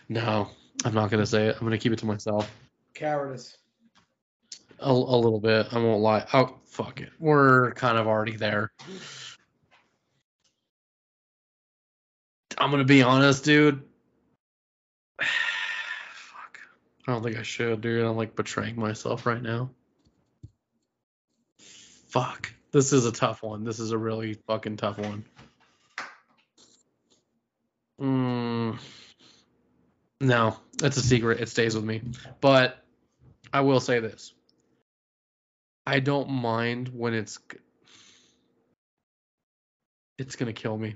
No, I'm not gonna say it. I'm gonna keep it to myself. Cowardice. A, a little bit. I won't lie. Oh, fuck it. We're kind of already there. I'm gonna be honest, dude. Fuck. I don't think I should, dude. I'm like betraying myself right now. Fuck. This is a tough one. This is a really fucking tough one. Mm. No, it's a secret. It stays with me. But I will say this. I don't mind when it's it's gonna kill me.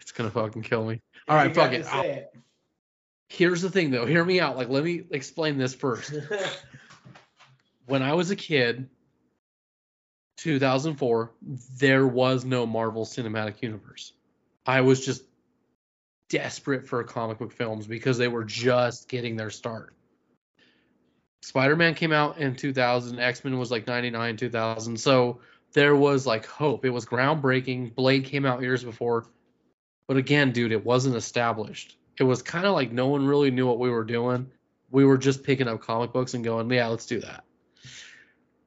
It's gonna fucking kill me. All right, fuck got it. To I'll- say Here's the thing though. Hear me out. Like let me explain this first. [laughs] When I was a kid, 2004, there was no Marvel Cinematic Universe. I was just desperate for comic book films because they were just getting their start. Spider-Man came out in 2000, X-Men was like 99, 2000. So there was like hope. It was groundbreaking. Blade came out years before. But again, dude, it wasn't established. It was kind of like no one really knew what we were doing. We were just picking up comic books and going, "Yeah, let's do that."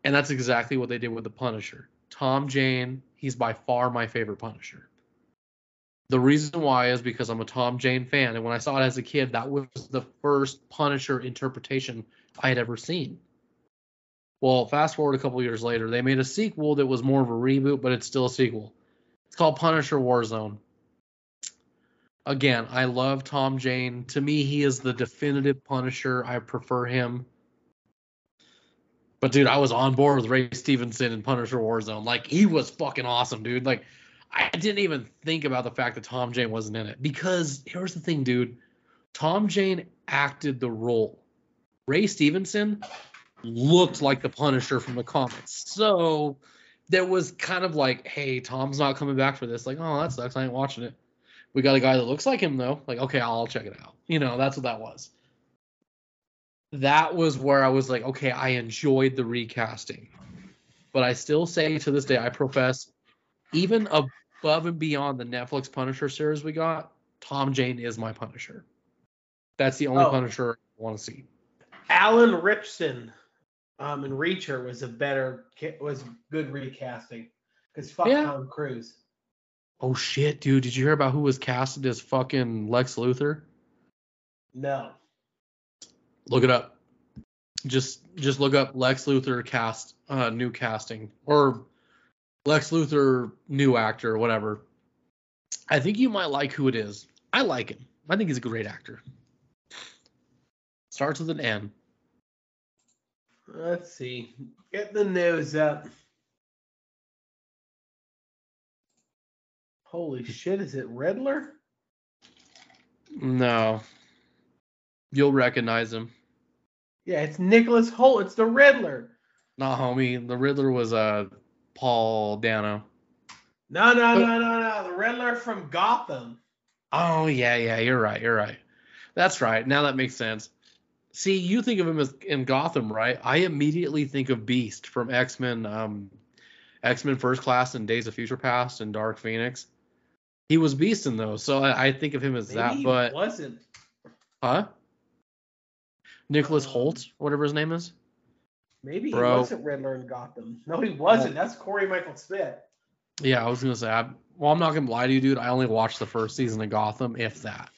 And that's exactly what they did with the Punisher. Tom Jane, he's by far my favorite Punisher. The reason why is because I'm a Tom Jane fan, and when I saw it as a kid, that was the first Punisher interpretation I had ever seen. Well, fast forward a couple years later, they made a sequel that was more of a reboot, but it's still a sequel. It's called Punisher Warzone. Again, I love Tom Jane. To me, he is the definitive Punisher. I prefer him. But dude, I was on board with Ray Stevenson in Punisher Warzone. Like he was fucking awesome, dude. Like I didn't even think about the fact that Tom Jane wasn't in it because here's the thing, dude. Tom Jane acted the role. Ray Stevenson looked like the Punisher from the comics. So there was kind of like, hey, Tom's not coming back for this. Like, oh, that sucks. I ain't watching it. We got a guy that looks like him though. Like, okay, I'll check it out. You know, that's what that was. That was where I was like, okay, I enjoyed the recasting. But I still say to this day, I profess, even above and beyond the Netflix Punisher series we got, Tom Jane is my Punisher. That's the only Oh. Punisher I want to see. Alan Ritchson um, and Reacher was a better was good recasting because fuck Yeah. Tom Cruise. Oh shit, dude! Did you hear about who was casted as fucking Lex Luthor? No, Look it up. Just just look up Lex Luthor cast uh new casting or Lex Luthor new actor whatever. I think you might like who it is. I like him. I think he's a great actor. Starts with an N. let's see. Get the news up. Holy shit! Is it Riddler? No. You'll recognize him. Yeah, it's Nicholas Hoult. It's the Riddler. Not homie. The Riddler was uh Paul Dano. No, no, no, no, no. The Riddler from Gotham. Oh yeah, yeah, you're right, you're right. That's right. Now that makes sense. See, you think of him as in Gotham, right? I immediately think of Beast from X Men, um, X Men First Class and Days of Future Past and Dark Phoenix. He was Beast though, so I, I think of him as Maybe that. he But wasn't. huh? Nicholas Um, Hoult, whatever his name is. Maybe he wasn't Riddler in Gotham. No, he wasn't. That's Corey Michael Smith. Yeah, I was gonna say. I, well, I'm not gonna lie to you, dude. I only watched the first season of Gotham, if that.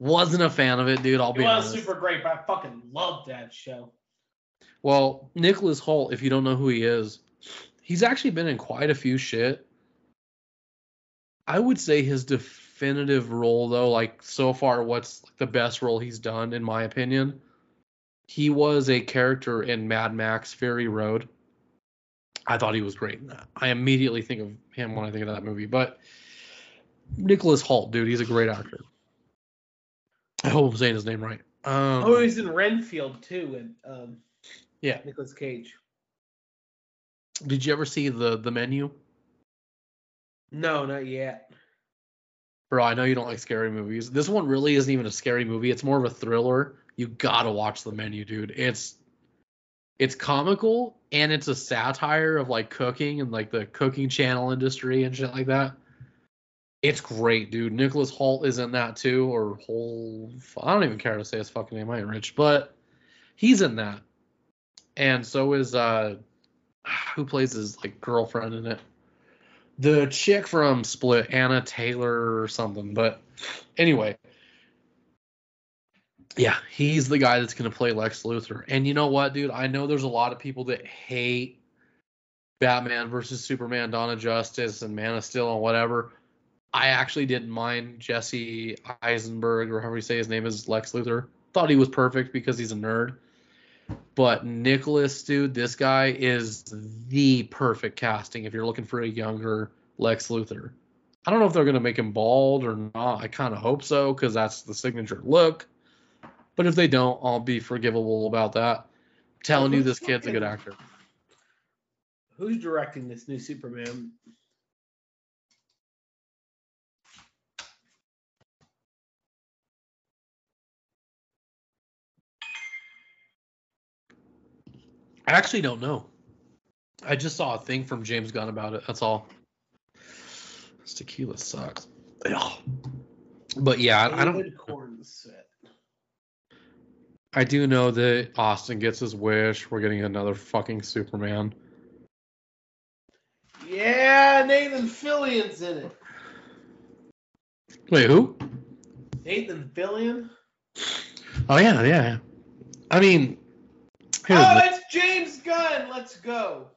Wasn't a fan of it, dude. I'll It be was honest. super great, but I fucking loved that show. Well, Nicholas Hoult, if you don't know who he is, he's actually been in quite a few shit. I would say his definitive role, though, like so far, what's the best role he's done, in my opinion? He was a character in Mad Max Fury Road. I thought he was great in that. I immediately think of him when I think of that movie. But Nicholas Hoult, dude, he's a great actor. I hope I'm saying his name right. Um, oh, he's in Renfield too, and um, Yeah. Nicholas Cage. did you ever see the the menu? No, not yet. Bro, I know you don't like scary movies. This one really isn't even a scary movie. It's more of a thriller. You gotta watch the menu, dude. It's it's comical and it's a satire of like cooking and like the cooking channel industry and shit like that. It's great, dude. Nicholas Hoult is in that too, or Hol. I don't even care to say his fucking name. I ain't rich, but he's in that, and so is uh, [sighs] who plays his like girlfriend in it the chick from Split, Anna Taylor or something. But anyway, yeah, he's the guy that's gonna play Lex Luthor. And you know what, dude? I know there's a lot of people that hate Batman versus Superman, of Justice, and Man of Steel and whatever. I actually didn't mind Jesse Eisenberg or however you say his name is Lex Luthor. Thought he was perfect because he's a nerd. But Nicholas, dude, this guy is the perfect casting if you're looking for a younger Lex Luthor. I don't know if they're gonna make him bald or not. I kind of hope so because that's the signature look. But if they don't, I'll be forgivable about that. telling you, this kid's a good actor. Who's directing this new Superman? I actually don't know. I just saw a thing from James Gunn about it. That's all. This tequila sucks. Ugh. But yeah, I, I don't. David Cornsett. I do know that Austin gets his wish. We're getting another fucking Superman. Yeah, Nathan Fillion's in it. Wait, who? Nathan Fillion? Oh yeah, yeah. I mean, oh, here's Oh, the- it's James Gunn. Let's go.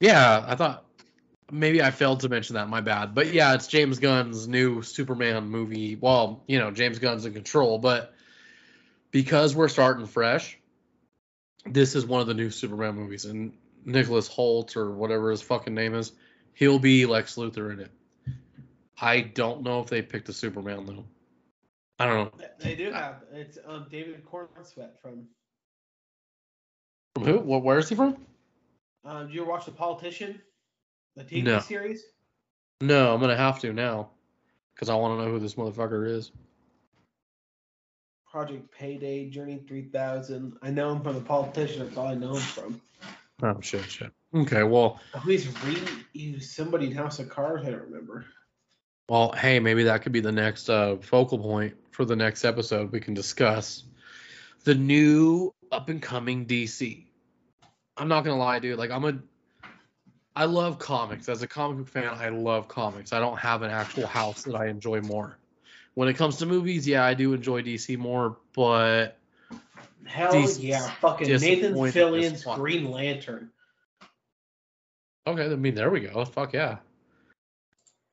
yeah. I thought maybe I failed to mention that. My bad. But yeah, it's James Gunn's new Superman movie. Well, you know, James Gunn's in control, but because we're starting fresh, this is one of the new Superman movies, and Nicholas Hoult or whatever his fucking name is, he'll be Lex Luthor in it. I don't know if they picked a Superman though. I don't know. They do have it's um David Corenswet from. From who? What? Where is he from? Um, did you watch The Politician, the TV No. series? No, I'm gonna have to now, because I want to know who this motherfucker is. Project Payday, Journey 3000. I know him from The Politician. That's all I know him from. Oh shit, shit. Okay, well, Oh, he's re he's somebody in House of Cards. I don't remember. well, hey, maybe that could be the next uh, focal point for the next episode. We can discuss the new up and coming DC. I'm not gonna lie, dude. Like, I'm a, I love comics. As a comic book fan, I love comics. I don't have an actual house that I enjoy more. When it comes to movies, yeah, I do enjoy DC more, but Hell Dis- yeah, fucking Nathan Fillion's. Green Lantern. Okay, I mean, there we go. Fuck yeah.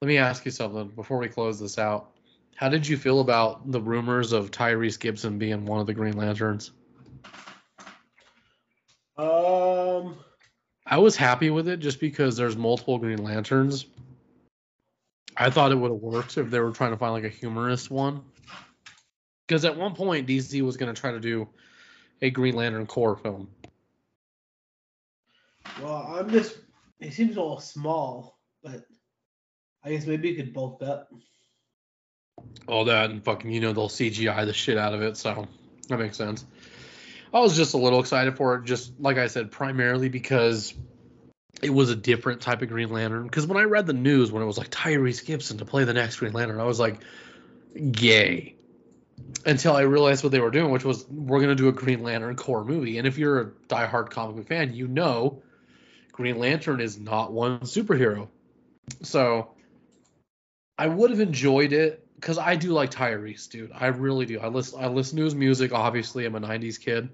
Let me ask you something before we close this out. How did you feel about the rumors of Tyrese Gibson being one of the Green Lanterns? Um, I was happy with it just because there's multiple Green Lanterns. I thought it would have worked if they were trying to find like a humorous one. Because at one point, DC was going to try to do a Green Lantern Corps film. well, I'm just. It seems a little small, but I guess maybe you could bulk up. all that and fucking you know they'll CGI the shit out of it, so that makes sense. I was just a little excited for it, just like I said, primarily because it was a different type of Green Lantern. Because when I read the news when it was like Tyrese Gibson to play the next Green Lantern, I was like, yay. Until I realized what they were doing, which was we're gonna do a Green Lantern Corps movie. And if you're a diehard comic book fan, you know Green Lantern is not one superhero. So I would have enjoyed it because I do like Tyrese, dude. I really do. I listen. I listen to his music. Obviously, I'm a '90s kid.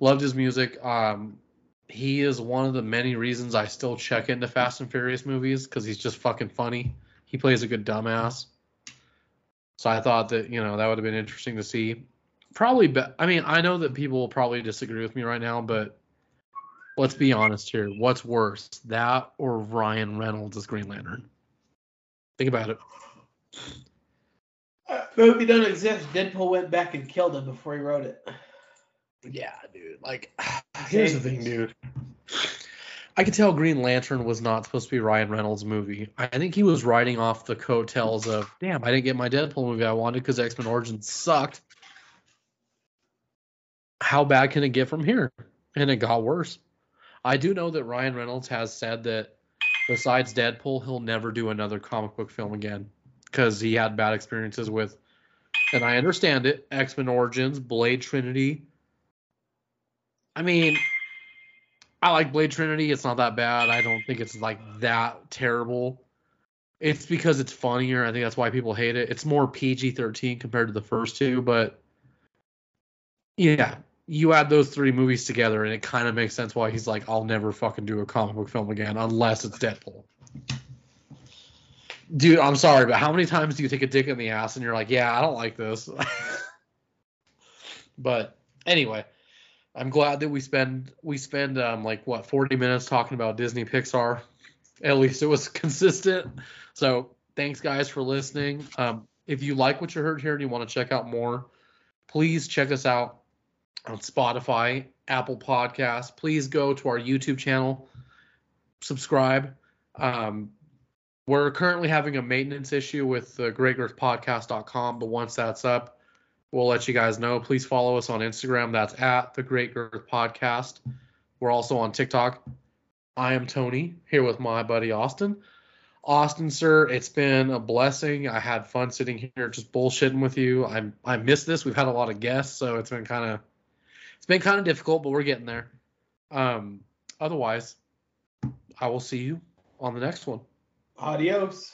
Loved his music. Um, he is one of the many reasons I still check into Fast and Furious movies because he's just fucking funny. He plays a good dumbass. So I thought that you know that would have been interesting to see. Probably, be- I mean, I know that people will probably disagree with me right now, but let's be honest here. What's worse, that or Ryan Reynolds as Green Lantern? Think about it. Movie doesn't exist. Deadpool went back and killed him before he wrote it. Yeah, dude. Like, [sighs] [sighs] here's the thing, dude. I could tell Green Lantern was not supposed to be Ryan Reynolds' movie. I think he was riding off the coattails of, damn, I didn't get my Deadpool movie I wanted because X Men Origins sucked. How bad can it get from here? And it got worse. I do know that Ryan Reynolds has said that besides Deadpool, he'll never do another comic book film again because he had bad experiences with, and I understand it, X Men Origins, Blade Trinity. I mean, I like Blade Trinity. It's not that bad. I don't think it's like that terrible. It's because it's funnier. I think that's why people hate it. It's more PG 13 compared to the first two, but yeah, you add those three movies together and it kind of makes sense why he's like, I'll never fucking do a comic book film again unless it's Deadpool. Dude, I'm sorry, but how many times do you take a dick in the ass and you're like, yeah, I don't like this? [laughs] but anyway, I'm glad that we spend we spend um like what 40 minutes talking about Disney Pixar. At least it was [laughs] consistent. So thanks guys for listening. Um, if you like what you heard here and you want to check out more, please check us out on Spotify, Apple Podcasts. Please go to our YouTube channel, subscribe. Um, we're currently having a maintenance issue with the greatgirthpodcast.com, but once that's up, we'll let you guys know. Please follow us on Instagram. That's at the Great Girth Podcast. We're also on TikTok. I am Tony here with my buddy Austin. Austin, sir, it's been a blessing. I had fun sitting here just bullshitting with you. I I missed this. We've had a lot of guests, so it's been kind of it's been kind of difficult, but we're getting there. Um, otherwise, I will see you on the next one. Adios.